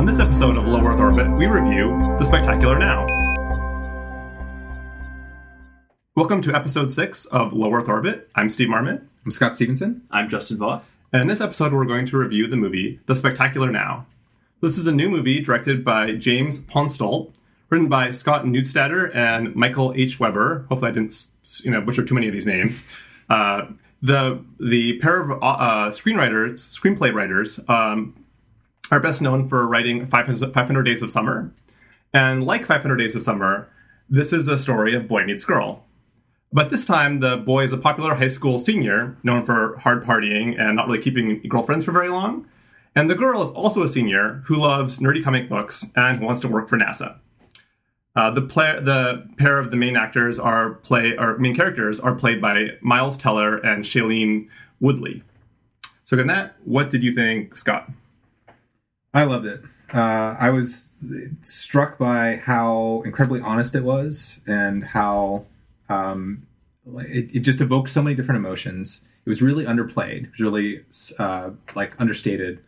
On this episode of Low Earth Orbit, we review The Spectacular Now. Welcome to episode 6 of Low Earth Orbit. I'm Steve Marmon. I'm Scott Stevenson. I'm Justin Voss. And in this episode, we're going to review the movie The Spectacular Now. This is a new movie directed by James Ponsoldt, written by Scott Neustadter and Michael H. Weber. Hopefully, I didn't you know butcher too many of these names. Uh, the the pair of uh, screenwriters, screenplay writers, um, are best known for writing 500, 500 Days of Summer. And like 500 Days of Summer, this is a story of boy meets girl. But this time, the boy is a popular high school senior, known for hard partying and not really keeping girlfriends for very long. And the girl is also a senior who loves nerdy comic books and wants to work for NASA. Uh, the, the pair of the main actors are play or main characters are played by Miles Teller and Shailene Woodley. So, in that, what did you think, Scott? I loved it. Uh, I was struck by how incredibly honest it was and how um, it, it, just evoked so many different emotions. It was really underplayed. It was really uh, like understated,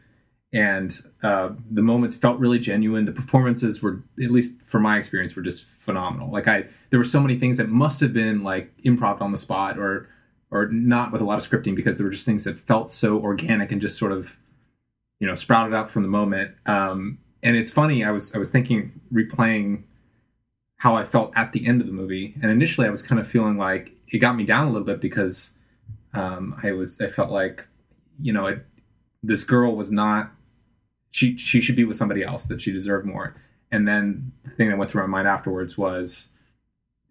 and uh, the moments felt really genuine. The performances were, at least for my experience, were just phenomenal. Like I, there were so many things that must have been like improv on the spot or or not with a lot of scripting because there were just things that felt so organic and just sort of you know sprouted up from the moment. Um, and it's funny. I was I was thinking replaying how I felt at the end of the movie, and initially I was kind of feeling like it got me down a little bit because um, I was I felt like you know it, this girl was not she she should be with somebody else that she deserved more. And then the thing that went through my mind afterwards was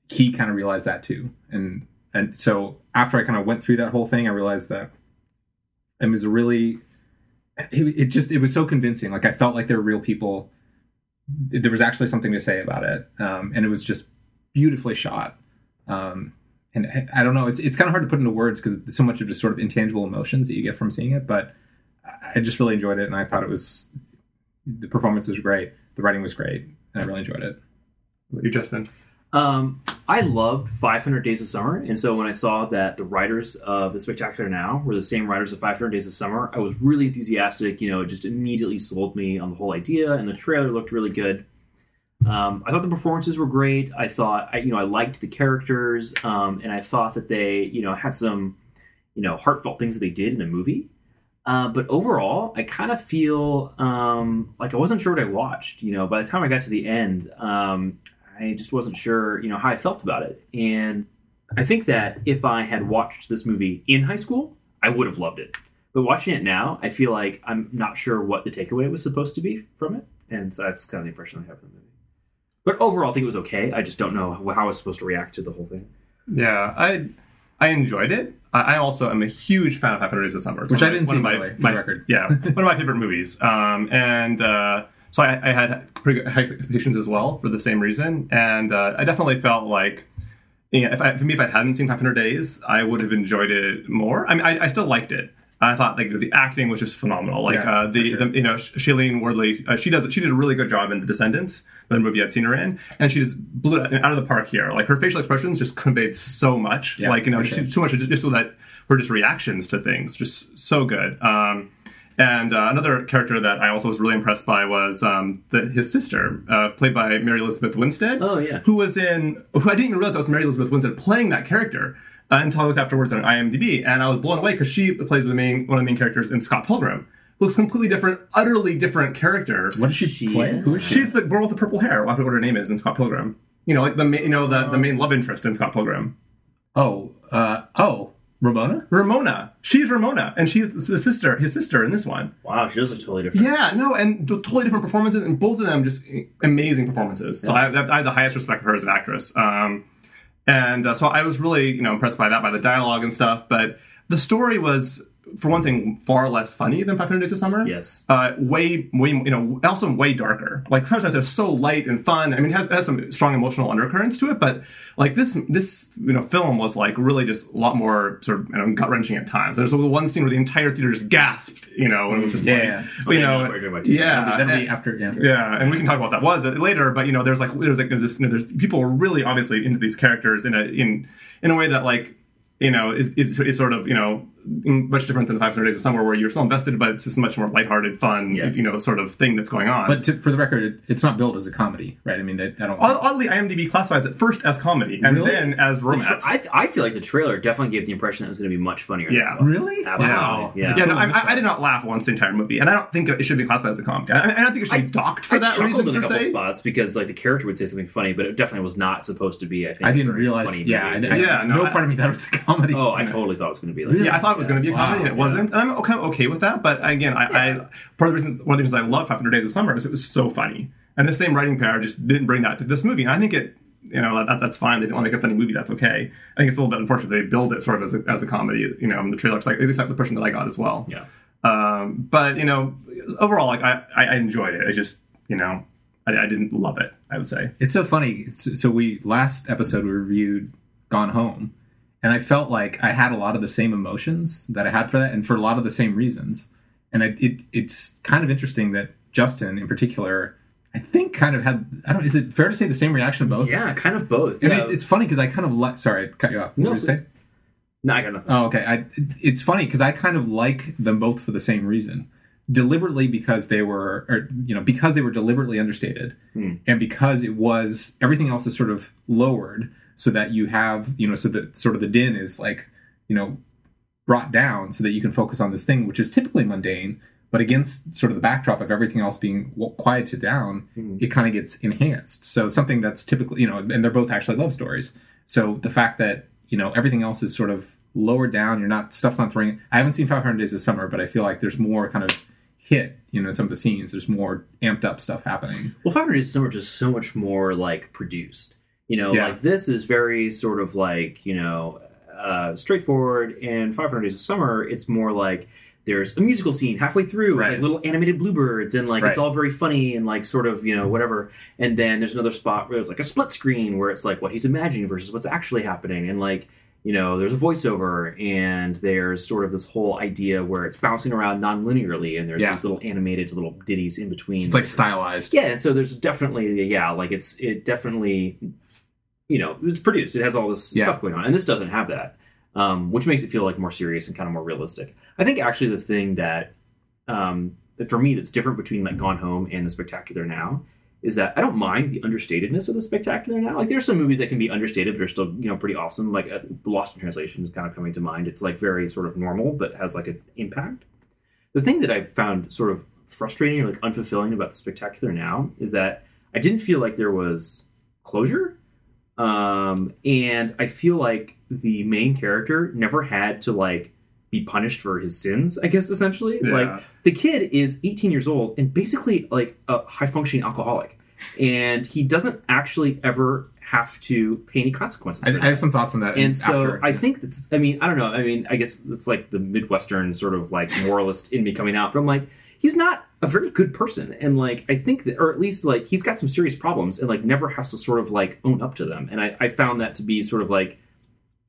he kind of realized that too, and and so after I kind of went through that whole thing, I realized that it was a really it, it just it was so convincing. Like I felt like they were real people. There was actually something to say about it, um, and it was just beautifully shot. Um, and I, I don't know, it's it's kind of hard to put into words because so much of just sort of intangible emotions that you get from seeing it. But I just really enjoyed it, and I thought it was the performance was great, the writing was great, and I really enjoyed it. You, Justin? Um, I loved 500 Days of Summer, and so when I saw that the writers of The Spectacular Now were the same writers of 500 Days of Summer, I was really enthusiastic. You know, it just immediately sold me on the whole idea, and the trailer looked really good. Um, I thought the performances were great. I thought, I, you know, I liked the characters, um, and I thought that they, you know, had some, you know, heartfelt things that they did in the movie. Uh, but overall, I kind of feel um, like I wasn't sure what I watched. You know, by the time I got to the end, um, I just wasn't sure, you know, how I felt about it. And I think that if I had watched this movie in high school, I would have loved it. But watching it now, I feel like I'm not sure what the takeaway was supposed to be from it, and so that's kind of the impression I have from the movie. But overall, I think it was okay. I just don't know how I was supposed to react to the whole thing. Yeah, I I enjoyed it. I also am a huge fan of 500 Days of Summer, which I didn't see. My, way, my, record, yeah, one of my favorite movies. Um, and uh, so I, I, had pretty high expectations as well for the same reason, and uh, I definitely felt like. You know, if I, for me, if I hadn't seen 500 Days, I would have enjoyed it more. I mean, I, I still liked it, I thought like the acting was just phenomenal. Like yeah, uh, the, sure. the, you know Shailene Woodley, uh, she does she did a really good job in The Descendants, the movie I'd seen her in, and she just blew it out of the park here. Like her facial expressions just conveyed so much. Yeah, like you know, sure. too much just, just so that her just reactions to things just so good. Um, and uh, another character that I also was really impressed by was um, the, his sister, uh, played by Mary Elizabeth Winstead. Oh yeah, who was in? Who I didn't even realize that was Mary Elizabeth Winstead playing that character uh, until I looked afterwards on IMDb, and I was blown away because she plays the main one of the main characters in Scott Pilgrim. Looks completely different, utterly different character. What does she, she play? Who is she? She's the girl with the purple hair. I forget what her name is in Scott Pilgrim. You know, like the you know the, the main love interest in Scott Pilgrim. Oh, uh, oh, Ramona? Ramona. She's Ramona, and she's the sister, his sister in this one. Wow, she does totally different. Yeah, no, and totally different performances, and both of them just amazing performances. Yeah. So I, I, have the highest respect for her as an actress. Um, and uh, so I was really, you know, impressed by that, by the dialogue and stuff. But the story was for one thing, far less funny than 500 Days of Summer. Yes. Uh, way, way, you know, also way darker. Like 500 Days is so light and fun. I mean, it has, it has some strong emotional undercurrents to it, but like this, this, you know, film was like really just a lot more sort of, you know, gut wrenching at times. There's one scene where the entire theater just gasped, you know, and it was just yeah, like, you know, yeah, and, and, after, yeah. yeah, and we can talk about that was later, but you know, there's like, there's like, this, you know, there's people were really obviously into these characters in a, in, in a way that like, you know, is, is, is sort of, you know, much different than the 500 Days of Summer, where you're still invested, but it's this much more lighthearted, fun, Yes. you know, sort of thing that's going on. But to, for the record, it, it's not billed as a comedy, right? I mean, I, I don't. Oddly, IMDb classifies it first as comedy and Really? then as romance. I, I feel like the trailer definitely gave the impression that it was going to be much funnier. Yeah. than. Really? Absolutely. Wow. Yeah. yeah, no, I, I, I did not laugh once the entire movie, and I don't think it should be classified as a comedy. I, I don't think it should be docked for I that reason in a couple se. spots because like the character would say something funny, but it definitely was not supposed to be. I think I a didn't realize. Funny Yeah, movie. I, Yeah, no, no, I- part of me thought it was a comedy. Oh, I totally thought it was going to be like. Really? Yeah, I thought it was going to be a Wow. comedy, and it wasn't. And I'm okay, okay with that. But again, I, I part of the reasons one of the reasons I love 500 Days of Summer is it was so funny, and the same writing pair just didn't bring that to this movie. And I think it, you know, that, that's fine. They don't want to make a funny movie. That's okay. I think it's a little bit unfortunate they build it sort of as a, as a comedy. You know, in the trailer, it's like at least like the person that I got as well. Yeah. Um, but you know, overall, like I, I I enjoyed it. I just, you know, I, I didn't love it. I would say. It's so funny. It's, so we last episode we reviewed Gone Home, and I felt like I had a lot of the same emotions that I had for that, and for a lot of the same reasons. And it, it it's kind of interesting that Justin, in particular, I think kind of had. I don't. Is it fair to say the same reaction to both? Yeah, kind of both. And yeah. it, it's funny because I kind of like. Sorry, I cut you off. What No, were you say? no, I got nothing. Oh, okay. I, it's funny because I kind of like them both for the same reason. Deliberately because they were, or, you know, because they were deliberately understated, hmm. and because it was everything else is sort of lowered so that you have, you know, so that sort of the din is like, you know, brought down so that you can focus on this thing which is typically mundane, but against sort of the backdrop of everything else being quieted down, hmm. it kind of gets enhanced. So something that's typically, you know, and they're both actually love stories. So the fact that you know everything else is sort of lowered down, you're not stuff's not throwing. I haven't seen 500 Days of Summer, but I feel like there's more kind of hit. You know, some of the scenes, there's more amped up stuff happening. Well, 500 Days of Summer is just so much more like produced. You know, Yeah. like this is very sort of like you know uh, straightforward, and 500 Days of Summer it's more like there's a musical scene halfway through, Right. like little animated bluebirds, and like it's all very funny and like sort of you know whatever. And then there's another spot where there's like a split screen where it's like what he's imagining versus what's actually happening, and like you know there's a voiceover and there's sort of this whole idea where it's bouncing around non-linearly and there's Yeah. these little animated little ditties in between It's like stylized. yeah, and so there's definitely yeah, like it's it definitely you know it's produced. It has all this Yeah. stuff going on, and this doesn't have that, um, which makes it feel like more serious and kind of more realistic. I think actually the thing that um, that for me that's different between like Gone Home and The Spectacular Now is that I don't mind the understatedness of The Spectacular Now. Like there's some movies that can be understated but are still you know pretty awesome. Like uh, Lost in Translation is kind of coming to mind. It's like very sort of normal but has like an impact. The thing that I found sort of frustrating or like unfulfilling about The Spectacular Now is that I didn't feel like there was closure. Um, and I feel like the main character never had to like be punished for his sins, I guess essentially. Yeah. Like the kid is 18 years old and basically like a high functioning alcoholic. And he doesn't actually ever have to pay any consequences. I, I have some thoughts on that. And so after. I think that's, I mean, I don't know. I mean, I guess it's like the Midwestern sort of like moralist in me coming out, but I'm like, he's not a very good person. And like, I think that, or at least like, he's got some serious problems and like never has to sort of like own up to them. And I, I found that to be sort of like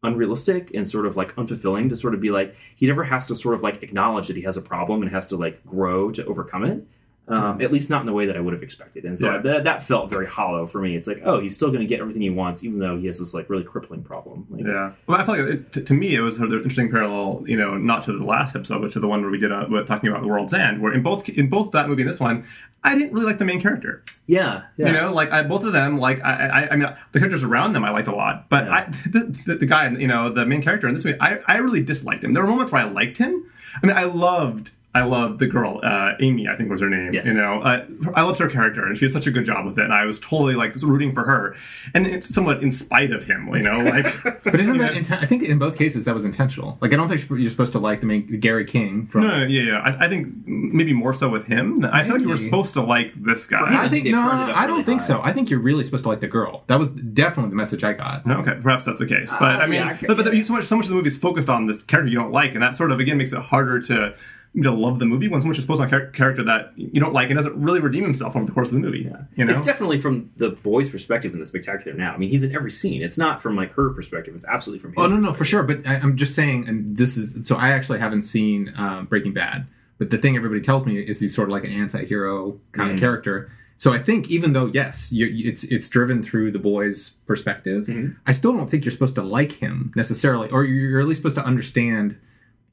unrealistic and sort of like unfulfilling to sort of be like, he never has to sort of like acknowledge that he has a problem and has to like grow to overcome it. Um, at least not in the way that I would have expected. And so Yeah. that, that felt very hollow for me. It's like, oh, he's still going to get everything he wants, even though he has this like really crippling problem. Like, Yeah. Well, I feel like it, to, to me it was sort of an interesting parallel, you know, not to the last episode, but to the one where we did uh, with talking about the world's end, where in both in both that movie and this one, I didn't really like the main character. Yeah, yeah. You know, like I, both of them, like I, I, I mean, the characters around them I liked a lot, but Yeah. I, the, the, the guy, you know, the main character in this movie, I, I really disliked him. There were moments where I liked him. I mean, I loved. I loved the girl, uh, Amy, I think was her name. Yes. You know, uh, I loved her character, and she did such a good job with it. And I was totally like rooting for her, and it's somewhat in spite of him. You know, like but isn't that? Inten- I think in both cases that was intentional. Like I don't think you're supposed to like the main Gary King from. No, no, yeah, yeah. I, I think maybe more so with him. I feel like you were supposed to like this For him, guy. I think no, turned I don't really think high. so. I think you're really supposed to like the girl. That was definitely the message I got. No, okay, perhaps that's the case. But Uh, I mean, yeah, okay, but, but yeah. so much so much of the movie is focused on this character you don't like, and that sort of again makes it harder to to love the movie when so much is focused on a char- character that you don't like and doesn't really redeem himself over the course of the movie. You know, It's definitely from the boy's perspective in the spectacular now. I mean, he's in every scene. It's not from like her perspective. It's absolutely from his. Oh no, no, for sure. But I, I'm just saying, and this is so. I actually haven't seen um, Breaking Bad, but the thing everybody tells me is he's sort of like an anti-hero kind Mm. of character. So I think even though yes, you, you- it's it's driven through the boy's perspective, Mm-hmm. I still don't think you're supposed to like him necessarily, or you're at least supposed to understand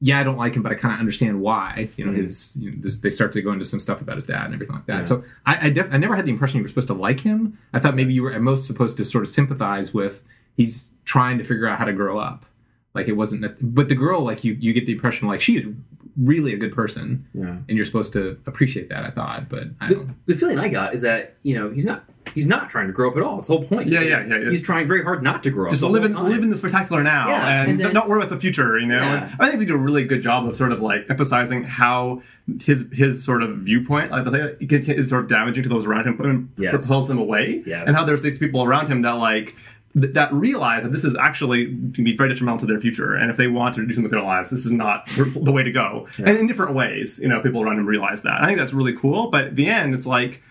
yeah, I don't like him, but I kind of understand why. You know, mm-hmm. his you know, this, they start to go into some stuff about his dad and everything like that. Yeah. So I I, def- I never had the impression you were supposed to like him. I thought maybe you were at most supposed to sort of sympathize with he's trying to figure out how to grow up. Like it wasn't, but the girl, like you, you get the impression like she is really a good person, Yeah. and you're supposed to appreciate that. I thought, but I don't. The, the feeling I got is that you know he's not he's not trying to grow up at all. It's the whole point. Yeah, yeah, yeah. He's trying very hard not to grow up. just live in, time. live in the spectacular now Yeah, and, and then- not worry about the future you know Yeah. i think they do a really good job of sort of like emphasizing how his his sort of viewpoint like, is sort of damaging to those around him and Yes. repels them away Yes. and how there's these people around him that like th- that realize that this is actually can be very detrimental to their future and if they want to do something with their lives this is not the way to go and in different ways you know people around him realize that i think that's really cool but at the end it's like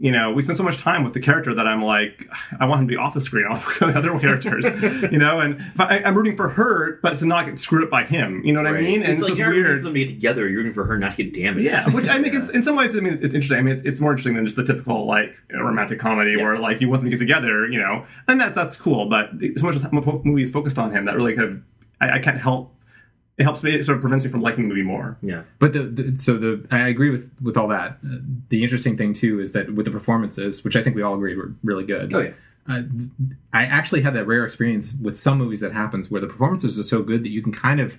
you know, we spend so much time with the character that I'm like, I want him to be off the screen, off the other characters, you know, and I, I'm rooting for her, but to not get screwed up by him. You know what I mean? And it's, like just weird. for them to get together. You're rooting for her not to get damaged. Yeah, which I think it's in some ways. I mean, it's interesting. I mean, it's, it's more interesting than just the typical like romantic comedy where like you want them to get together, you know, and that's that's cool. But so much of the movie is focused on him that really kind of I, I can't help. It helps me. It sort of prevents me from liking the movie more. yeah. But the, the so the I agree with with all that. Uh, the interesting thing too is that with the performances, which I think we all agreed were really good. Oh yeah. Uh, I actually had that rare experience with some movies that happens where the performances are so good that you can kind of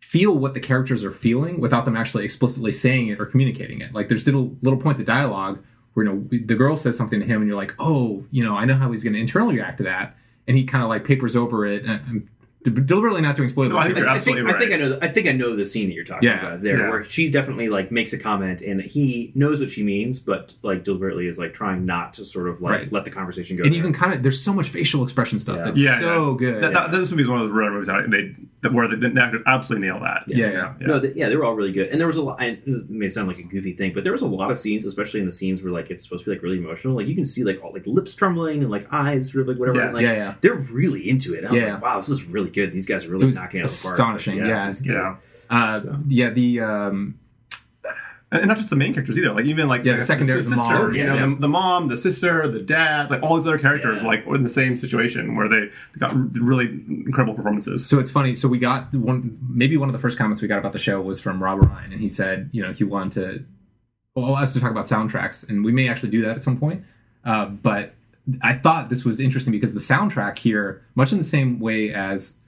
feel what the characters are feeling without them actually explicitly saying it or communicating it. Like there's little little points of dialogue where you know the girl says something to him and you're like, oh, you know, I know how he's going to internally react to that, and he kind of like papers over it. And I'm deliberately not doing spoilers. No, I think you're I, I think, absolutely I think I know. The, I think I know the scene that you're talking Yeah, about there, yeah. where she definitely like makes a comment, and he knows what she means, but like deliberately is like trying not to sort of like Right. let the conversation go. and there. you can kind of there's so much facial expression stuff Yeah. that's Yeah, so yeah. good. That, that, this movie is one of those rare movies that they that where they, they could absolutely nail that. Yeah, yeah. No, th- yeah, they were all really good, and there was a lot. And this may sound like a goofy thing, but there was a lot of scenes, especially in the scenes where like it's supposed to be like really emotional. Like you can see like all like lips trembling and like eyes sort of like whatever. Yes. and, like, Yeah, yeah. They're really into it. I was Yeah. like, wow, this is really good. These guys are really It was knocking it out the park. astonishing, Like, yeah. this. Yeah. uh, So. yeah, the um, and not just the main characters either. Like even like Yeah, the secondary- sister, the mom, you know, yeah. The, the mom, the sister, the dad, like all these other characters, Yeah. like in the same situation where they got really incredible performances. So it's funny. So we got one, maybe one of the first comments we got about the show was from Rob Ryan, and he said, you know, he wanted to, well, us to talk about soundtracks, and we may actually do that at some point. Uh, but I thought this was interesting because the soundtrack here, much in the same way as,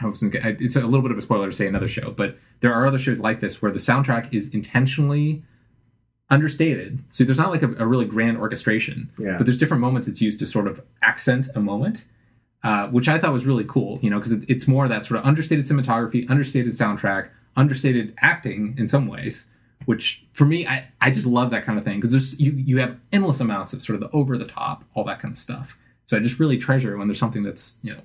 I was thinking- it's a little bit of a spoiler to say another show, but there are other shows like this where the soundtrack is intentionally understated. So there's not like a, a really grand orchestration, Yeah. but there's different moments it's used to sort of accent a moment uh, which I thought was really cool, you know, because it, it's more that sort of understated cinematography, understated soundtrack, understated acting in some ways, which for me, I, I just love that kind of thing because there's you you have endless amounts of sort of the over the top, all that kind of stuff. So I just really treasure when there's something that's you know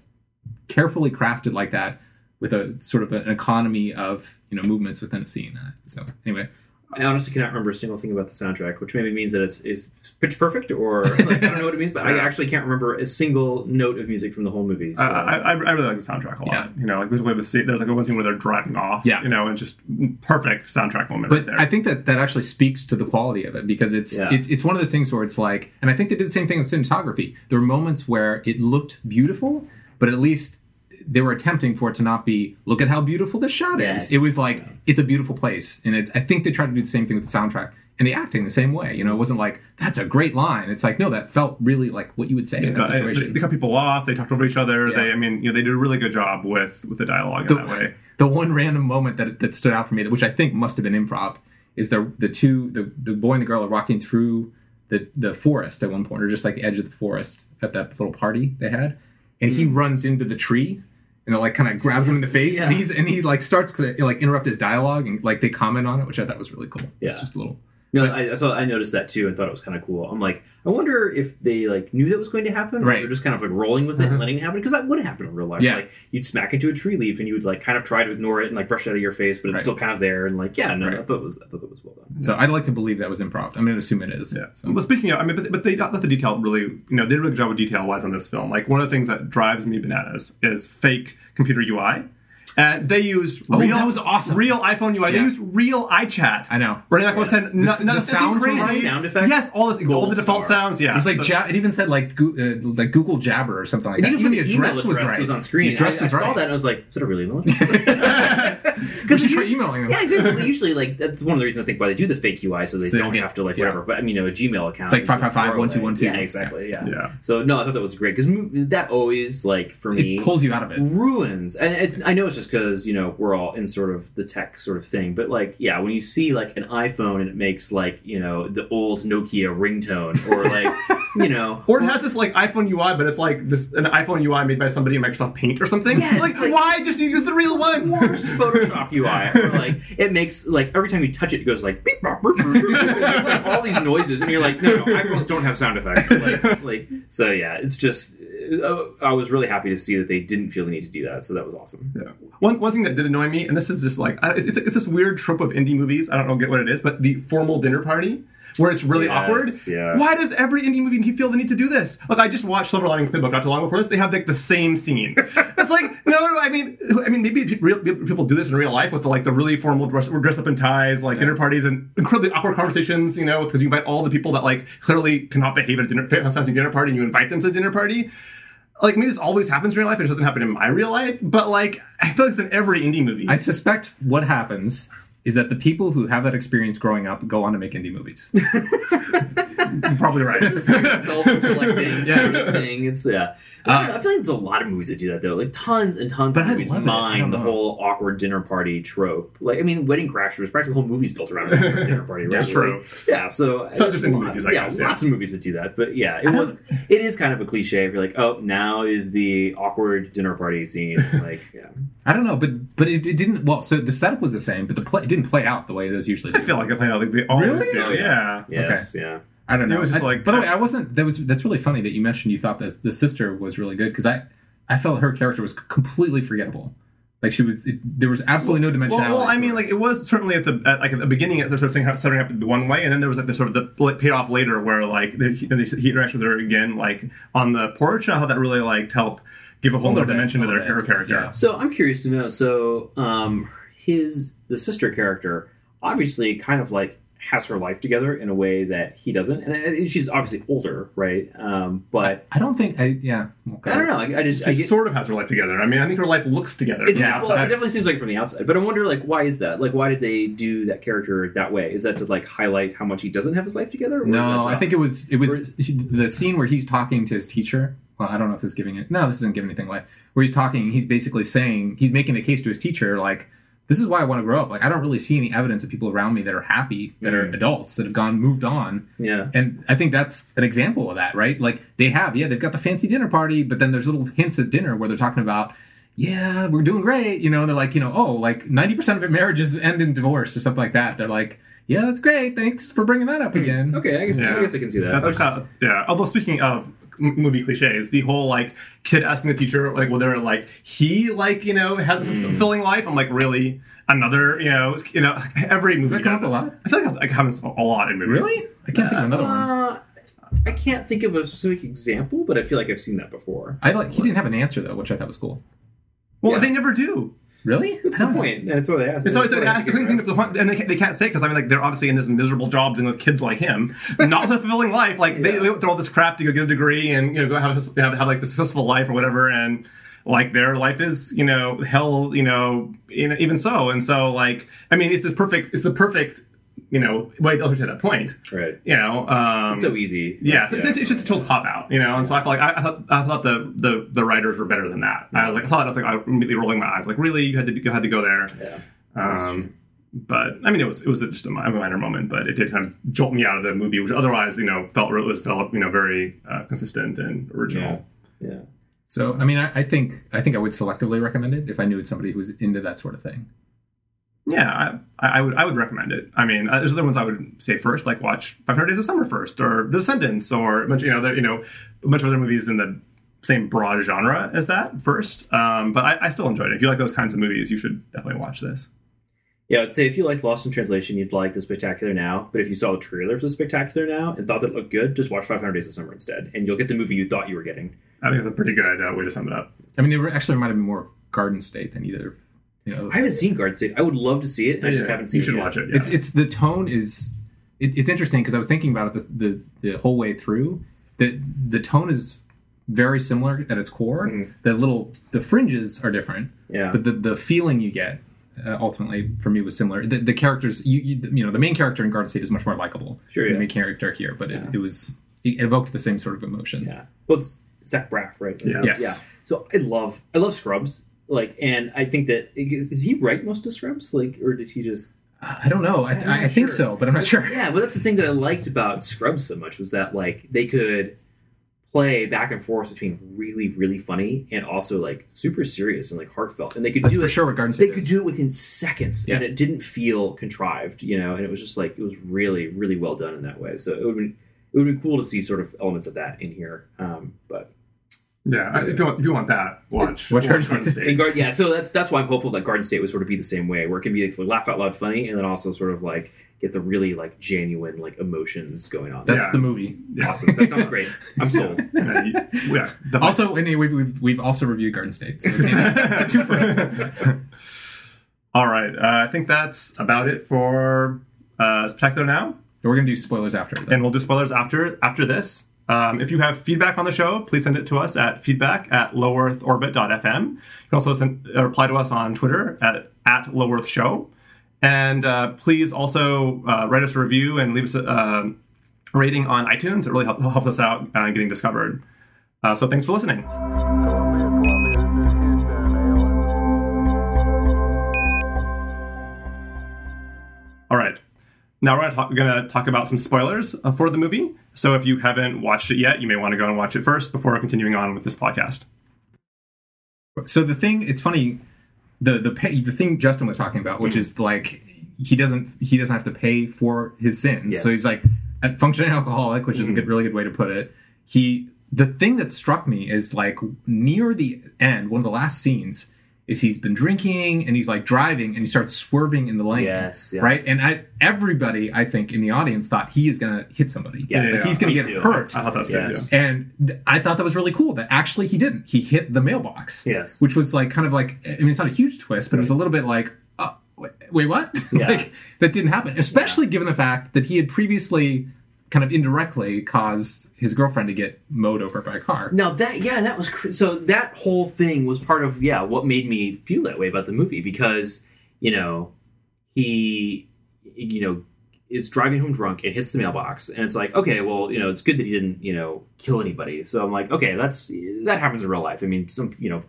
carefully crafted like that with a sort of an economy of you know movements within a scene. Uh, so anyway, I honestly cannot remember a single thing about the soundtrack, which maybe means that it's is pitch perfect, or like, I don't know what it means, but I actually can't remember a single note of music from the whole movie. So. I, I, I I really like the soundtrack a lot. Yeah. You know, like particularly the scene, there's like one scene where they're driving off. Yeah. You know, and just perfect soundtrack moment but right there. I think that that actually speaks to the quality of it because it's Yeah. it, it's one of those things where it's like, and I think they did the same thing with cinematography. There were moments where it looked beautiful, but at least they were attempting for it to not be look at how beautiful this shot Yes. is. It was like it's a beautiful place, and it, I think they tried to do the same thing with the soundtrack and the acting the same way. You know, it wasn't like that's a great line. It's like no, that felt really like what you would say in that uh, situation. they, they cut people off. They talked over each other. Yeah. They, I mean, you know, they did a really good job with with the dialogue the, in that way. the one random moment that that stood out for me, which I think must have been improv, is the the two the the boy and the girl are walking through the the forest at one point, or just like the edge of the forest at that little party they had, and he runs into the tree. And it like kind of grabs him in the face, and he's and he like starts to like interrupt his dialogue, and like they comment on it, which I thought was really cool. It's Yeah. just a little. No, I, I saw. I noticed that too, and thought it was kind of cool. I'm like, I wonder if they like knew that was going to happen, or Right. they're just kind of like rolling with it and uh-huh. letting it happen because that would happen in real life. Yeah. Like you'd smack into a tree leaf and you would like kind of try to ignore it and like brush it out of your face, but it's Right. still kind of there and like yeah, no, Right. I thought it was I thought that was well done. So I'd like to believe that was improv. I'm going to assume it is. Yeah. So. But speaking of, I mean, but, but they got the detail really, you know, they did a good job with detail wise on this film. Like one of the things that drives me bananas is fake computer UI. And they use Oh, real that was awesome. real iPhone UI. They Yeah. use real iChat. I know. Running Mac OS Yes. 10. No, The- no, the sounds crazy. right. Sound effects? Yes, all the, all the Gold default star. sounds. Yeah, It was like So- ja- it even said like Go- uh, like Google Jabber or something like And that. even, the the address email was right. was on screen. The address I, was I right. saw that and I was like, is that a real email? Should try emailing them. Yeah, exactly. Usually, like that's one of the reasons I think why they do the fake UI, so they So, don't have to like Yeah. whatever. But I mean, you know, a Gmail account. It's like is 555 far away. 1212. Yeah, exactly. Yeah. Yeah. So no, I thought that was great because that always like for me It pulls you out of it. ruins and it's i know it's just because you know we're all in sort of the tech sort of thing but like yeah when you see like an iphone and it makes like you know the old nokia ringtone or like you know Or it has this like iPhone UI, but it's like this an iPhone UI made by somebody in Microsoft Paint or something. Yeah, like, like- why just you use the real one? worst Photoshop UI. Or like it makes like every time you touch it, it goes like beep bop, boop, boop, boop. It's like all these noises, and you're like, no, no, iPhones don't have sound effects. Like, like so, yeah, it's just. Uh, I was really happy to see that they didn't feel the need to do that, so that was awesome. Yeah. One one thing that did annoy me, and this is just like it's, it's this weird trope of indie movies. I don't know get what it is, but the formal dinner party where it's really Yes, awkward. yeah. Why does every indie movie feel the need to do this? Like I just watched Silver Linings Playbook not too long before this. They have like the same scene. it's like no, no. I mean, I mean maybe real, people do this in real life with the, like the really formal dress, dress up in ties, like dinner parties, and incredibly awkward conversations. You know, because you invite all the people that like clearly cannot behave at a dinner, fancy dinner party, and you invite them to the dinner party like maybe this always happens in real life. It doesn't happen in my real life. But like, I feel like it's in every indie movie. I suspect what happens is that the people who have that experience growing up go on to make indie movies. I'm probably right. self-selecting Yeah. thing. It's yeah. I, don't uh, know, I feel like there's a lot of movies that do that though, like tons and tons But of I movies love mine the know. whole awkward dinner party trope. Like I mean, Wedding Crashers, practically the whole movie's built around an awkward dinner party. Right? That's true. Like, yeah, so It's not just indie lots- movies, I yeah, guess, yeah. lots of movies that do that. But yeah, it don't- was. It is kind of a cliche. If you're like, oh, now is the awkward dinner party scene. Like, yeah, I don't know, but but it, it didn't. Well, so the setup was the same, but the play it didn't play out the way it does usually. I feel like I played out like they always Really? do. Oh, yeah. yeah. yes, yeah. I don't know. It was just I- like- By the way, I wasn't. That was that's really funny that you mentioned you thought that the sister was really good because I I felt her character was completely forgettable. Like she was, it, there was absolutely no dimensionality. Well, well, I mean, her. like it was certainly at the at, like at the beginning, it started saying starting up one way, and then there was like the sort of the paid off later where like the, he, he interacts with her again, like on the porch, and how that really like helped give a whole A other dimension to their bit, character. yeah. So I'm curious to know. So um, his the sister character obviously kind of like has her life together in a way that he doesn't, and, and she's obviously older, right? Um, but I don't think I. Yeah, okay. I don't know. I, I just She I get, sort of has her life together. I mean, I think her life looks together. it's, yeah, well, it definitely seems like from the outside, but I wonder like why is that? Like why did they do that character that way? Is that to like highlight how much he doesn't have his life together? or No, to- I think it was it was the scene where he's talking to his teacher. Well, I don't know if this is giving it. No, this isn't giving anything away. Where he's talking, he's basically saying he's making the case to his teacher, like, "This is why I want to grow up. Like, I don't really see any evidence of people around me that are happy, that are Mm. adults, that have gone moved on." yeah. And I think that's an example of that, right? Like they have, yeah, they've got the fancy dinner party, but then there's little hints at dinner where they're talking about, yeah, we're doing great, you know. And they're like, you know, oh, like ninety percent of it marriages end in divorce or something like that. They're like, yeah, that's great. Thanks for bringing that up again. Okay, I guess Yeah. I guess I can see that. That- that's kind of, yeah. Although speaking of m- movie cliches, the whole like kid asking the teacher like whether like he like you know has a fulfilling life. I'm like really another you know you know every movie Does that come up a lot? I feel like it happens a lot in movies. Really? I can't think of another one. Uh, I can't think of a specific example, but I feel like I've seen that before. I like he didn't have an answer though, which I thought was cool. Well, Yeah. they never do. Really? What's I the don't point? That's what I asked. It's always That's what I the thing, the point- and they, can't- they can't say because I mean like they're obviously in this miserable job dealing with kids like him, not a fulfilling life. Like they, Yeah. they went through all this crap to go get a degree and you know go have a, have, have like the successful life or whatever, and like their life is you know hell you know in, even so, and so like I mean it's the perfect it's the perfect you know way to illustrate that point. Right. You know, um, It's so easy. yeah, it's, it's, it's just a total cop out, you know. And so I felt like I, I thought I thought the, the the writers were better than that. I was like I saw that I was like I was immediately rolling my eyes, like really you had to you had to go there. Yeah. Um, but I mean, it was it was just a minor moment, but it did kind of jolt me out of the movie, which otherwise, you know, felt was felt you know very uh, consistent and original. Yeah. So I mean, I, I think I think I would selectively recommend it if I knew it's somebody who was into that sort of thing. Yeah, I, I would I would recommend it. I mean, uh, there's other ones I would say first, like watch 500 Days of Summer first, or The Descendants, or a bunch, you know, there, you know, a bunch of other movies in the same broad genre as that first. Um, but I, I still enjoyed it. If you like those kinds of movies, you should definitely watch this. Yeah, I'd say if you liked Lost in Translation, you'd like The Spectacular Now. But if you saw the trailer for The Spectacular Now and thought that looked good, just watch 500 Days of Summer instead, and you'll get the movie you thought you were getting. I think it's a pretty good uh, way to sum it up. I mean, it actually might have been more of Garden State than either You know, I haven't seen Garden State. I would love to see it, and I just Yeah, haven't seen You should it. yet. watch it. Yeah. it's it's the tone is it, it's interesting because I was thinking about it the, the the whole way through. The the tone is very similar at its core. The little the fringes are different, Yeah. but the the feeling you get uh, ultimately for me was similar. The, the characters you, you you know the main character in Garden State is much more likable Sure, than yeah. the main character here, but Yeah. it, it was it evoked the same sort of emotions. Yeah. Well, it's Zach Braff, right? Yeah. Yes. Yeah. So I love I love Scrubs. Like, and I think that is, is he write most of Scrubs? Like, or did he just? I don't know. I, I, I think sure. so, but I'm not sure. Yeah, but that's the thing that I liked about Scrubs so much was that like they could play back and forth between really really funny and also like super serious and like heartfelt, and they could That's do for it. sure what Garden They State could do it within seconds, and it didn't feel contrived, you know. And it was just like it was really, really well done in that way. So it would be it would be cool to see sort of elements of that in here. Um, but yeah. If you want, if you want that, watch Watch Garden Garden State. And Guard, yeah, so that's that's why I'm hopeful that Garden State would sort of be the same way, where it can be like, laugh out loud funny, and then also sort of like get the really like genuine like emotions going on. That's Yeah. the movie. Yeah. awesome. That sounds great. I'm sold. yeah, you- yeah. Also, and we've, we've we've also reviewed Garden State. So it's, it's a two for All right. Uh, I think that's about it for uh, Spectacular Now. We're gonna do spoilers after. Though. and we'll do spoilers after after this. Um, if you have feedback on the show, please send it to us at feedback at lowearthorbit.fm. You can also send, uh, reply to us on Twitter at, at lowearthshow. And uh, please also uh, write us a review and leave us a um rating on iTunes. It really help, helps us out uh, getting discovered. Uh, so thanks for listening. All right. Now we're going to talk, gonna talk about some spoilers uh, for the movie. So if you haven't watched it yet, you may want to go and watch it first before continuing on with this podcast. So the thing, it's funny, the the pay, the thing Justin was talking about, Hmm. which is like he doesn't he doesn't have to pay for his sins. Yes. So he's like a functioning alcoholic, which is a good, really good way to put it. He the thing that struck me is like near the end, one of the last scenes is he's been drinking and he's like driving and he starts swerving in the lane. Yes, yeah. Right? And I everybody I think in the audience thought he is gonna hit somebody. Yes. Like, he's gonna get too. hurt. I thought that was Yes. good. And th- I thought that was really cool that actually he didn't. He hit the mailbox. Yes. Which was like kind of like, I mean, it's not a huge twist, but it was a little bit like, uh, wait, wait, what? Yeah. like, that didn't happen. Especially given the fact that he had previously kind of indirectly caused his girlfriend to get mowed over by a car. Now that yeah, that was cr- so that whole thing was part of yeah what made me feel that way about the movie because you know he you know is driving home drunk and hits the mailbox and it's like okay well you know it's good that he didn't you know kill anybody. So I'm like okay that's that happens in real life. I mean some you know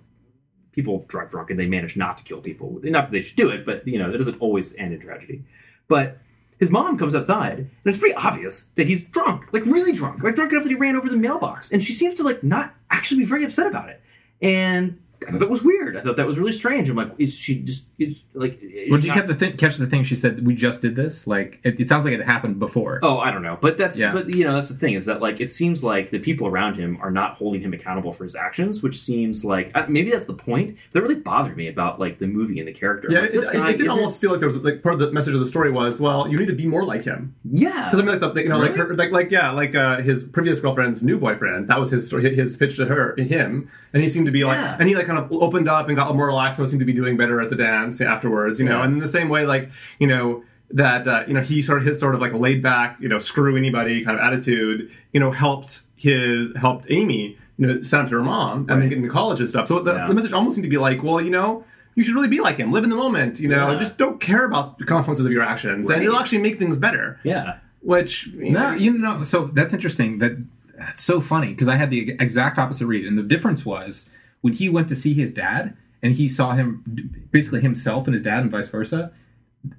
people drive drunk and they manage not to kill people. Not that they should do it but you know it doesn't always end in tragedy. But his mom comes outside, and it's pretty obvious that he's drunk, like really drunk, like drunk enough that he ran over the mailbox. And she seems to like not actually be very upset about it. And I thought that was weird. I thought that was really strange. I'm like, is she just is, like? is Would she you not- catch the, thing, catch the thing she said, we just did this? Like, it, it sounds like it happened before. Oh, I don't know, but that's Yeah. but you know that's the thing is that like it seems like the people around him are not holding him accountable for his actions, which seems like uh, maybe that's the point. That really bothered me about like the movie and the character. Yeah, Like, it, it, it did almost feel like there was like part of the message of the story was, well, you need to be more like him. yeah. Because I mean, like the, you know, like her, like like yeah, like uh, his previous girlfriend's new boyfriend. That was his story, his pitch to her, him, and he seemed to be like, and he like kind of opened up and got more relaxed, and seemed to be doing better at the dance afterwards, you know. Yeah. And in the same way, like you know that uh, you know he sort of his sort of like laid back, you know, screw anybody kind of attitude, you know, helped his helped Amy, you know, send up to her mom and then get into college and stuff. So the, Yeah. the message almost seemed to be like, well, you know. You should really be like him. Live in the moment, you know. Yeah. Just don't care about the consequences of your actions, Right. and it'll actually make things better. yeah. Which you No, know, you know, so that's interesting. That that's so funny because I had the exact opposite read, and the difference was when he went to see his dad and he saw him basically himself and his dad, and vice versa.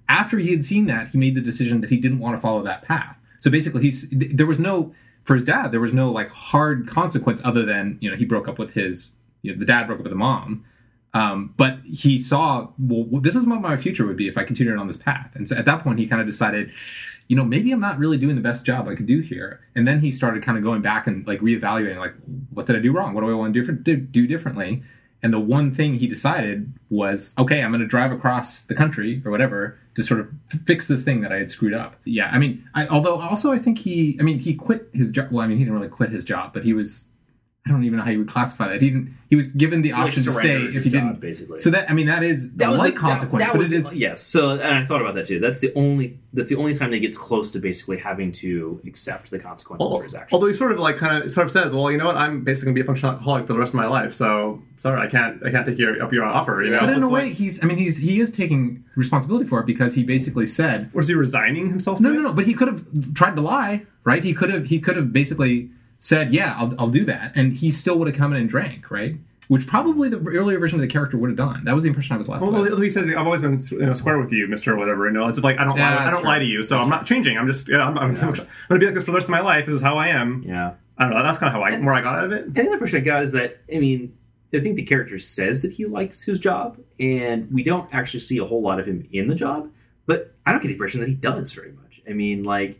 After he had seen that, he made the decision that he didn't want to follow that path. So basically, he's there was no for his dad. There was no like hard consequence other than you know he broke up with his you know, the dad broke up with the mom. Um, but he saw, well, this is what my future would be if I continued on this path. And so at that point, he kind of decided, you know, maybe I'm not really doing the best job I could do here. And then he started kind of going back and like reevaluating, like, what did I do wrong? What do I want to do, do, do differently? And the one thing he decided was, okay, I'm going to drive across the country or whatever to sort of fix this thing that I had screwed up. Yeah, I mean, I, although also I think he, I mean, he quit his job. Well, I mean, he didn't really quit his job, but he was I don't even know how you would classify that. He didn't. He was given the Like, option to stay if he job, didn't. basically. So that I mean that is the light like- consequence, that but was it the- is yes. So, and I thought about that too. That's the only that's the only time that he gets close to basically having to accept the consequences Al- for his actions. Although he sort of like kind of sort of says, "Well, you know what? I'm basically gonna be a functional alcoholic for the rest of my life. So sorry, I can't I can't take your up your offer." You know, But in It's a way, like- he's. I mean, he's he is taking responsibility for it because he basically said, was he resigning himself? no, to no, it? no. But he could have tried to lie, right? He could have. He could have basically said, "Yeah, I'll, I'll do that," and he still would have come in and drank, right? Which probably the earlier version of the character would have done. That was the impression I was left Well, with. he said, "I've always been you know, square with you, Mister Whatever." You know, it's like I don't Yeah, lie, I don't true. lie to you, so I'm not changing. I'm just you know, I'm, I'm, I'm gonna be like this for the rest of my life. This is how I am. yeah. I don't know. That's kind of how I more I got out of it. And the other impression I got is that I mean, I think the character says that he likes his job, and we don't actually see a whole lot of him in the job. But I don't get the impression that he does very much. I mean, like,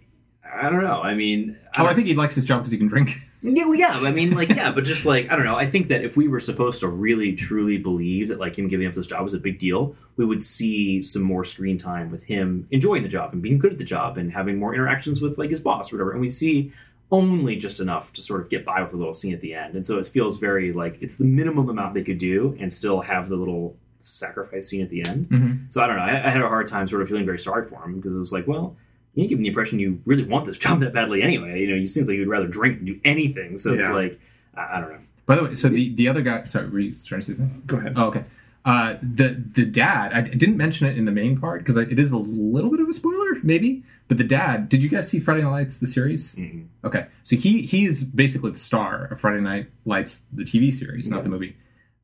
I don't know. I mean, I oh, I think he likes his job because he can drink. Yeah, well, yeah. I mean, like, yeah, but just like I don't know. I think that if we were supposed to really truly believe that like him giving up this job was a big deal, we would see some more screen time with him enjoying the job and being good at the job and having more interactions with like his boss or whatever. And we see only just enough to sort of get by with a little scene at the end. And so it feels very like it's the minimum amount they could do and still have the little sacrifice scene at the end. Mhm. So I don't know. I, I had a hard time sort of feeling very sorry for him because it was like, well, you ain't giving the impression you really want this job that badly anyway. You know, you seems like you'd rather drink than do anything. So it's like, I, I don't know. By the way, so the the other guy. Sorry, were you trying to say something? Go ahead. Oh, okay. Uh, the the dad. I didn't mention it in the main part because it is a little bit of a spoiler, maybe. But the dad. Did you guys see Friday Night Lights the series? Mhm. Okay, so he he's basically the star of Friday Night Lights, the TV series, not the movie.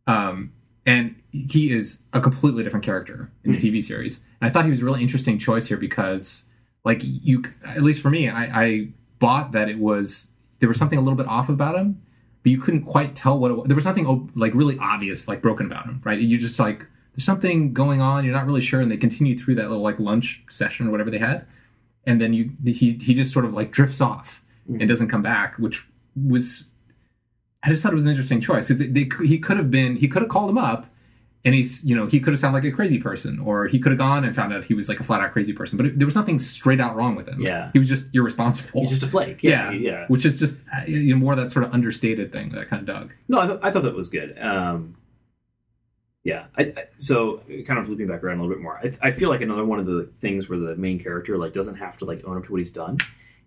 Um, and he is a completely different character in the TV series. And I thought he was a really interesting choice here because, like, you at least for me, I, I bought that it was there was something a little bit off about him, but you couldn't quite tell what it was. There was nothing like really obvious, like broken about him, right? You just like there's something going on, you're not really sure, and they continue through that little like lunch session or whatever they had, and then you he he just sort of like drifts off and mm. doesn't come back, which was I just thought it was an interesting choice because he could have been he could have called him up and he's you know he could have sounded like a crazy person or he could have gone and found out he was like a flat out crazy person but it, there was nothing straight out wrong with him Yeah. he was just irresponsible He's just a flake. yeah Yeah. yeah. which is just uh, you know more of that sort of understated thing that I kind of dug No, I, th- I thought that was good. Um, yeah. I, I, so kind of looping back around a little bit more. I, I feel like another one of the things where the main character like doesn't have to like own up to what he's done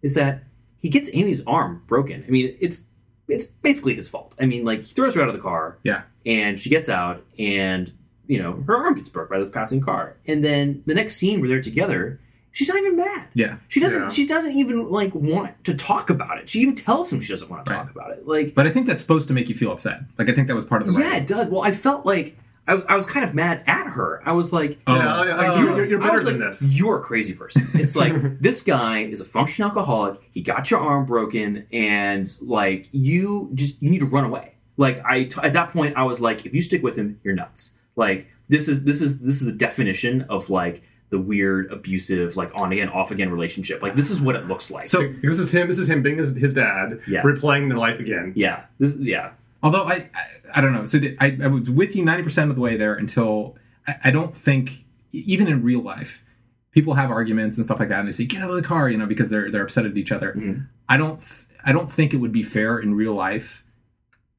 is that he gets Amy's arm broken. I mean, it's it's basically his fault. I mean, like he throws her out of the car. yeah and she gets out and you know her arm gets broke by this passing car and then the next scene where they're together she's not even mad yeah she doesn't Yeah. she doesn't even like want to talk about it she even tells him she doesn't want to Right. talk about it like but I think that's supposed to make you feel upset like I think that was part of the yeah writing. it does well i felt like I was, I was kind of mad at her. I was like, Oh. Yeah, oh, yeah, like, uh, you're, you're, you're better than like, this. You're a crazy person. It's like this guy is a functional alcoholic. He got your arm broken, and like you just you need to run away. Like I at that point I was like, if you stick with him, you're nuts. Like this is this is this is the definition of like the weird abusive like on again off again relationship. Like this is what it looks like. so This is him. This is him being his, his dad, Yes. replaying their life again. yeah, this yeah. Although I, I, I don't know. So the- I, I was with you ninety percent of the way there until I, I don't think even in real life people have arguments and stuff like that, and they say get out of the car, you know, because they're they're upset at each other. Mhm. I don't th- I don't think it would be fair in real life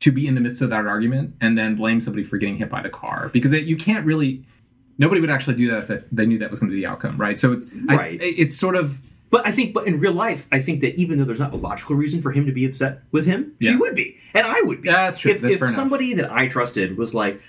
to be in the midst of that argument and then blame somebody for getting hit by the car because they, you can't really. Nobody would actually do that if they knew that was going to be the outcome, right? So it's I- it's sort of But I think, but in real life, I think that even though there's not a logical reason for him to be upset with him, she would be, and I would be. Yeah, that's true. If, That's if fair enough. somebody that I trusted was like,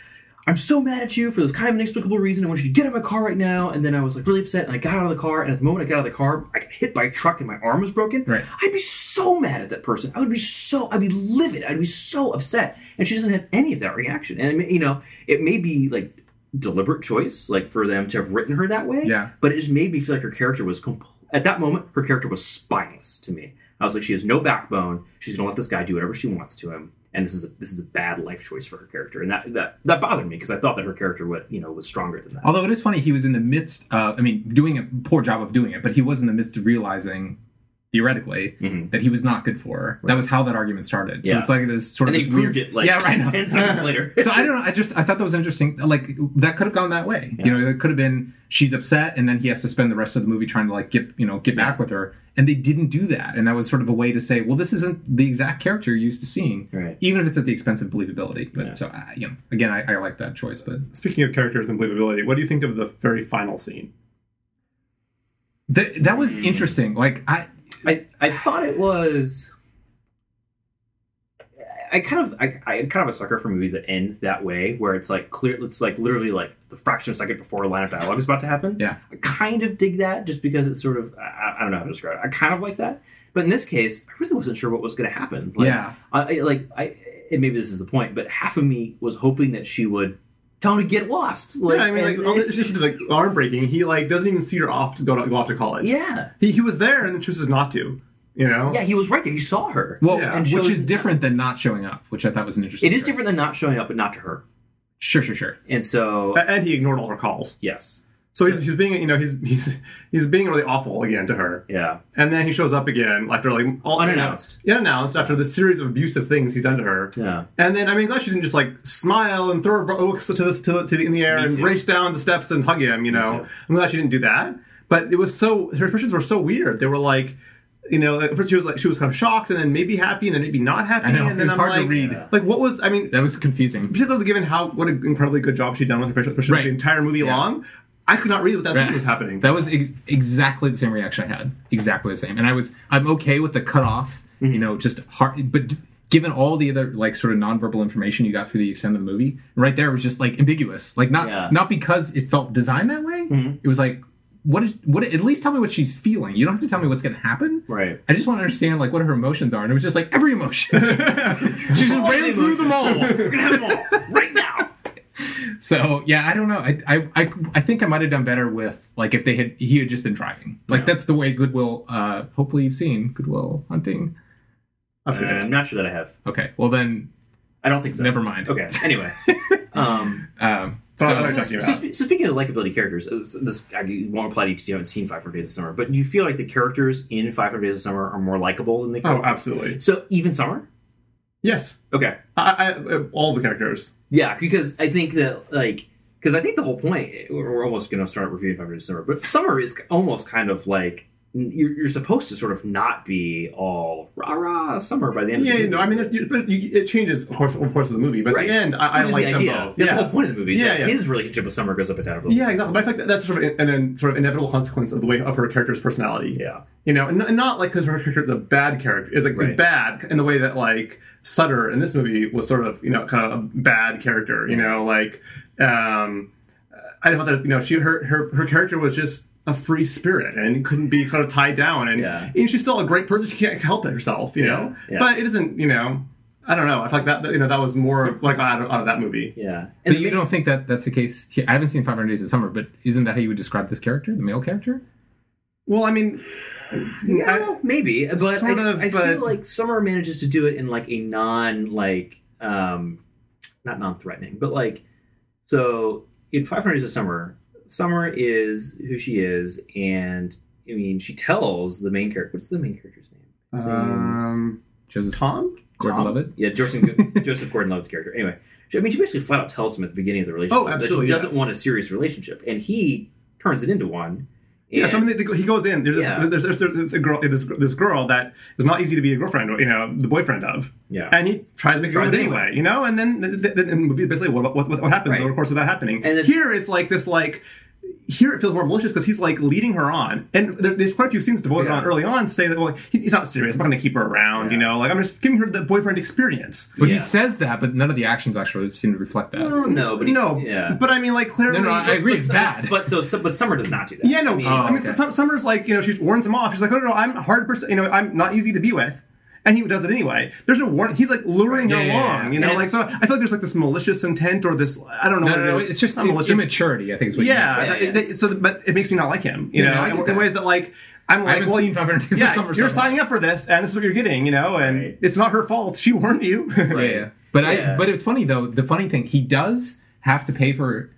"I'm so mad at you for this kind of inexplicable reason. I want you to get out of my car right now," and then I was like really upset, and I got out of the car, and at the moment I got out of the car, I got hit by a truck, and my arm was broken. Right. I'd be so mad at that person. I would be so, I'd be livid. I'd be so upset, and she doesn't have any of that reaction. And you know, it may be like deliberate choice, like for them to have written her that way. Yeah. But it just made me feel like her character was compl- at that moment. Her character was spineless to me. I was like, she has no backbone. She's gonna let this guy do whatever she wants to him, and this is a, this is a bad life choice for her character, and that that that bothered me because I thought that her character would you know was stronger than that. Although it is funny, he was in the midst of, I mean, doing a poor job of doing it, but he was in the midst of realizing theoretically Mhm. that he was not good for her. That was how that argument started. So Yeah. it's like this sort And of they this proved weird- it like yeah, right. now. ten seconds later. so I don't know. I just I thought that was interesting. Like that could have gone that way. You know, it could have been she's upset, and then he has to spend the rest of the movie trying to like get you know get back with her, and they didn't do that. And that was sort of a way to say, well, this isn't the exact character you're used to seeing, Right. even if it's at the expense of believability. But Yeah. so uh, you know, again, I, I like that choice. But Speaking of characters and believability, what do you think of the very final scene? th- that was Mm. interesting. Like I. I I thought it was. I kind of I, I'm kind of a sucker for movies that end that way, where it's like clear, it's like literally like the fraction of a second before a line of dialogue is about to happen. Yeah. I kind of dig that just because it's sort of I, I don't know how to describe it. I kind of like that, but in this case, I really wasn't sure what was going to happen. Like, Yeah. I, I like I and maybe this is the point, but half of me was hoping that she would tell him to get lost. Like, yeah, I mean, like, and- all the- she did like arm breaking. He like doesn't even see her off to go to, go off to college. yeah, he, he was there and then chooses not to. You know. yeah, he was right there. He saw her. Well, Yeah. And which is different than not showing up, which I thought was an interesting. It is choice. different than not showing up, but not to her. Sure, sure, sure. And so, And he ignored all her calls. yes, So he's, he's being you know he's he's he's being really awful again to her. yeah, And then he shows up again after like all Unannounced. You know, unannounced after the series of abusive things he's done to her. yeah, And then I mean, glad she didn't just like smile and throw her books oh, to the to, the, to the, in the air and race down the steps and hug him. You know. I'm glad she didn't do that. But it was so her expressions were so weird. They were like. You know, at first she was like she was kind of shocked, and then maybe happy, and then maybe not happy, I know, and then I'm hard to read. like what was? I mean, That was confusing. particularly given how what an incredibly good job she'd done with her facial expressions Right. the entire movie Yeah. long. I could not read what that Right. was happening. That was ex- exactly the same reaction I had. Exactly the same. And I was I'm okay with the cutoff. Mm-hmm. You know, just hard. But d- given all the other like sort of nonverbal information you got through the extent of the movie, right there was just like ambiguous. Like not Yeah. Mm-hmm. not because it felt designed that way. It was like what is what? At least tell me what she's feeling. You don't have to tell me what's going to happen. right. I just want to understand like what her emotions are, and it was just like every emotion. she just ran through them all. We're gonna have them all right now. So yeah, I don't know. I I I, I think I might have done better with like if they had he had just been driving. Like Yeah. that's the way Good Will. Uh, hopefully you've seen Good Will Hunting. I've seen Uh, it. I'm not sure that I have. Okay, well then I don't think so. never mind. Okay. Anyway, um, Um, Oh, so so, so, so speaking of likability characters, uh, this I won't apply to you because you haven't seen 500 Days of Summer. But do you feel like the characters in 500 Days of Summer are more likable than the Oh, absolutely. So even Summer. Yes. Okay. I, I, uh, all the characters. Yeah, because I think that like because I think the whole point we're we're almost going to start reviewing Five of Summer, but Summer is almost kind of like you're, you're supposed to sort of not be all rah rah Summer by the end. Yeah, of the movie. I mean, you, but you, it changes, of course, of course, of the movie. But Right. at the end, I, I like the them idea. both. That's yeah. the whole point of the movie. Is Yeah, yeah. his relationship with Summer goes up and down. Yeah, exactly. But I feel like that's sort of an, an sort of inevitable consequence of the way of her character's personality. Yeah. You know, and, and not like because her character is a bad character. Is like is Right. bad in the way that like Sutter in this movie was sort of you know kind of a bad character. You know, like um, I thought that you know she her her her character was just a free spirit and couldn't be sort of tied down and, Yeah. and she's still a great person. She can't help it herself. You Yeah, know, yeah. but it isn't. You know. I don't know. I feel like that you know that was more of like out of, out of that movie. Yeah. but And you don't think that that's the case? I haven't seen 500 Days of Summer, but isn't that how you would describe this character, the male character? Well, I mean, No, maybe, but Sort I, of, I but- feel like Summer manages to do it in like a non like um not non-threatening, but like so in 500 Days of Summer, Summer is who she is, and I mean she tells the main character. What's the main character's name? His name's um, Joseph Tom. Gordon-Levitt. Yeah, Joseph, Joseph Gordon-Levitt's character. Anyway, I mean, she basically flat out tells him at the beginning of the relationship Oh, absolutely, that yeah. she doesn't want a serious relationship, and he turns it into one. Yeah, so I mean, they, they, he goes in. There's, Yeah. this, there's, there's, a girl, this, this girl that is not easy to be a girlfriend, or, you know, the boyfriend of, yeah. and he tries to make Tries it anyway. anyway, you know, and then the, the, the, the movie basically what, what, what happens Right. over the course of that happening. And here it's like this, like here it feels more malicious because he's like leading her on, and there, there's quite a few scenes devoted Yeah. on early on to say that well, he, he's not serious. I'm not going to keep her around, you know, like I'm just giving her the boyfriend experience. But Yeah. he says that, but none of the actions actually seem to reflect that. Well, no, but he- no, yeah. but I mean, like clearly, No, no, I agree. but, it's bad. But so, so, but Summer does not do that. Yeah, no. I mean, I mean, okay. Sum- Summer's like, you know, she warns him off. She's like, oh, no, no, I'm a hard person. You know, I'm not easy to be with. And he does it anyway. There's no warning. He's like luring Yeah, her yeah, yeah. along, you know, And- like, so I feel like there's like this malicious intent or this, I don't know No, what no, no, it is. it's just Not malicious. immaturity. I think is what. you Yeah, Yeah, that- yeah. that- so, but it makes me not like him, you Yeah, know, no, in, in that. ways that like, I'm like, haven't well, seen 500 Days of yeah, Summer you're so signing up for this, and this is what you're getting, you know, and Right. it's not her fault. She warned you. Yeah, yeah. But I. But it's funny though. The funny thing, he does have to pay for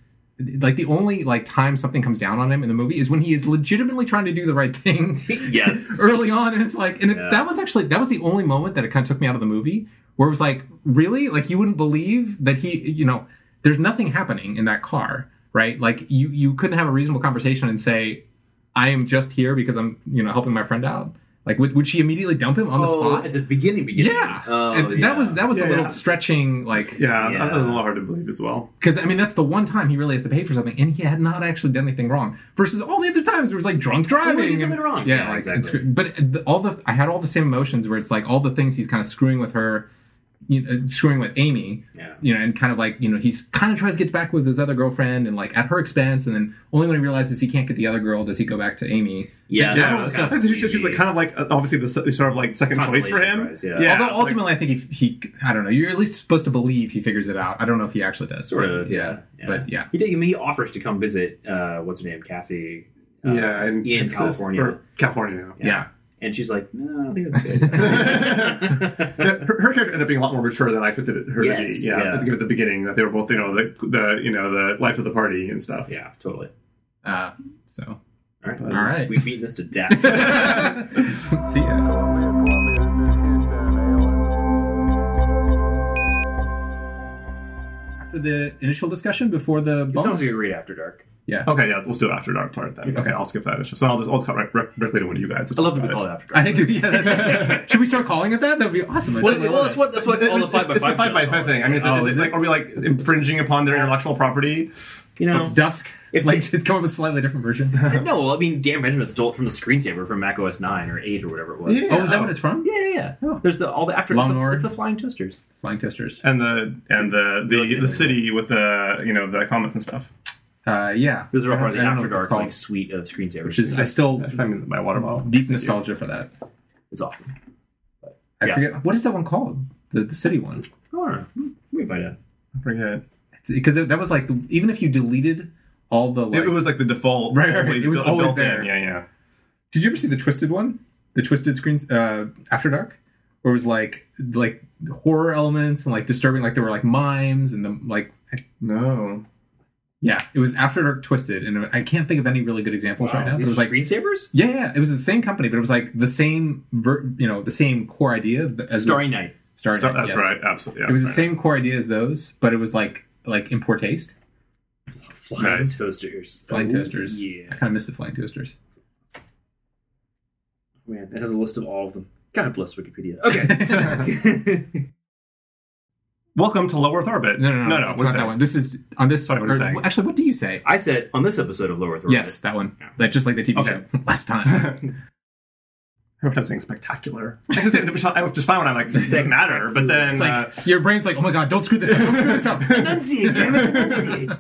like the only like time something comes down on him in the movie is when he is legitimately trying to do the right thing yes. early on, and it's like, and it, that was actually that was the only moment that it kind of took me out of the movie where it was like, really, like you wouldn't believe that he, you know, there's nothing happening in that car, right? Like you you couldn't have a reasonable conversation and say, I am just here because I'm you know helping my friend out. Like would, would she immediately dump him on the Oh, spot? at the beginning, beginning. Yeah, Oh, And yeah. that was that was Yeah, a little yeah. stretching, like Yeah, Yeah. that was a little hard to believe as well. because I mean that's the one time he really has to pay for something, and he had not actually done anything wrong. Versus all the other times, it was like drunk driving. Well, he did and- something wrong. Yeah, Yeah, like, exactly. and screw- but the, all the I had all the same emotions where it's like all the things he's kind of screwing with her, you know, screwing with Amy. Yeah. You know, and kind of like you know he's kind of tries to get back with his other girlfriend and like at her expense, and then only when he realizes he can't get the other girl does he go back to Amy. Yeah, That that was kinda It's just he's like kind of like uh, obviously the sort of like second choice for him. Consolation prize, yeah. Although it's like- ultimately, I think he, he, I don't know. You're at least supposed to believe he figures it out. I don't know if he actually does. Sort but of, yeah. But yeah, He did. I mean, he offers to come visit. Uh, what's her name? Cassie. Uh, yeah, in, in California. or California. yeah. And she's like, no, I think that's good. Yeah, her, her character ended up being a lot more mature than I expected it- her Yes, to be. Yeah, yeah. I think at the beginning that they were both, you know, the, the you know the life of the party and stuff. yeah, totally. Uh, so All right. All right. We've beaten this to death. see ya. After the initial discussion, before the it sounds like a great After Dark. Yeah. Okay, yeah, let's do it after dark part then. Okay, I'll skip that. Issue. So I'll just I'll just cut right, right, directly to one of you guys. I love to be it. called After Dark. I think, dude, yeah, that's Should we start calling it that? That'd be awesome. Well, totally well, that's it. what that's what all the It's- five by it's five the five by five thing. I mean, oh, is, Oh, is, is it it? like are we like infringing upon their intellectual property? You know, Dusk. If like, just come up with a slightly different version. no. well, I mean, Dan Benjamin stole it from the screensaver from Mac OS nine or eight or whatever it was. Yeah. oh, is that what it's from? yeah, yeah. yeah. Oh. There's the all the after. It's the, it's the flying toasters. Flying toasters. And the and the the, Okay, the city with the you know the comments and stuff. Uh, yeah. Those are I all part of the I After Dark like suite of screensavers. which is I still I mean, my water bottle. deep nostalgia for that. it's awesome. I Yeah. forget what is that one called? The the city one. I don't. Hmm, We can find out. I forget. Because that was like the, even if you deleted all the like. it was like the default. Right, right, always it was built- always built in. there. Yeah, yeah. did you ever see the twisted one? The twisted screens uh, After Dark, where it was like like horror elements and like disturbing, like there were like mimes and the like. No. Yeah, it was After Dark Twisted, and I can't think of any really good examples right now. But These it was are like screensavers. yeah, yeah, it was the same company, but it was like the same, ver- you know, the same core idea of as Starry those- Night. Starry Star- Night, that's yes. right. Absolutely. Yeah, It was the same core idea as those, but it was like like in poor taste. Flying Nice. toasters. Flying Oh, toasters. I kind of miss the flying toasters. Man, it has a list of all of them. God bless Wikipedia. Okay. Welcome to Low Earth Orbit. No, no, no, no. no. It's what's not that? that one. This is on this. Sorry, what are you or- saying? actually, what do you say? I said on this episode of Low Earth Orbit. Yes, that one. Yeah. That just like the TV Okay. show last time. I was saying spectacular. I was saying- spectacular. I was just fine when I'm like, they matter, but then It's like uh, your brain's like, oh my god, don't screw this up, don't screw this up. Enunciate, damn it, enunciate.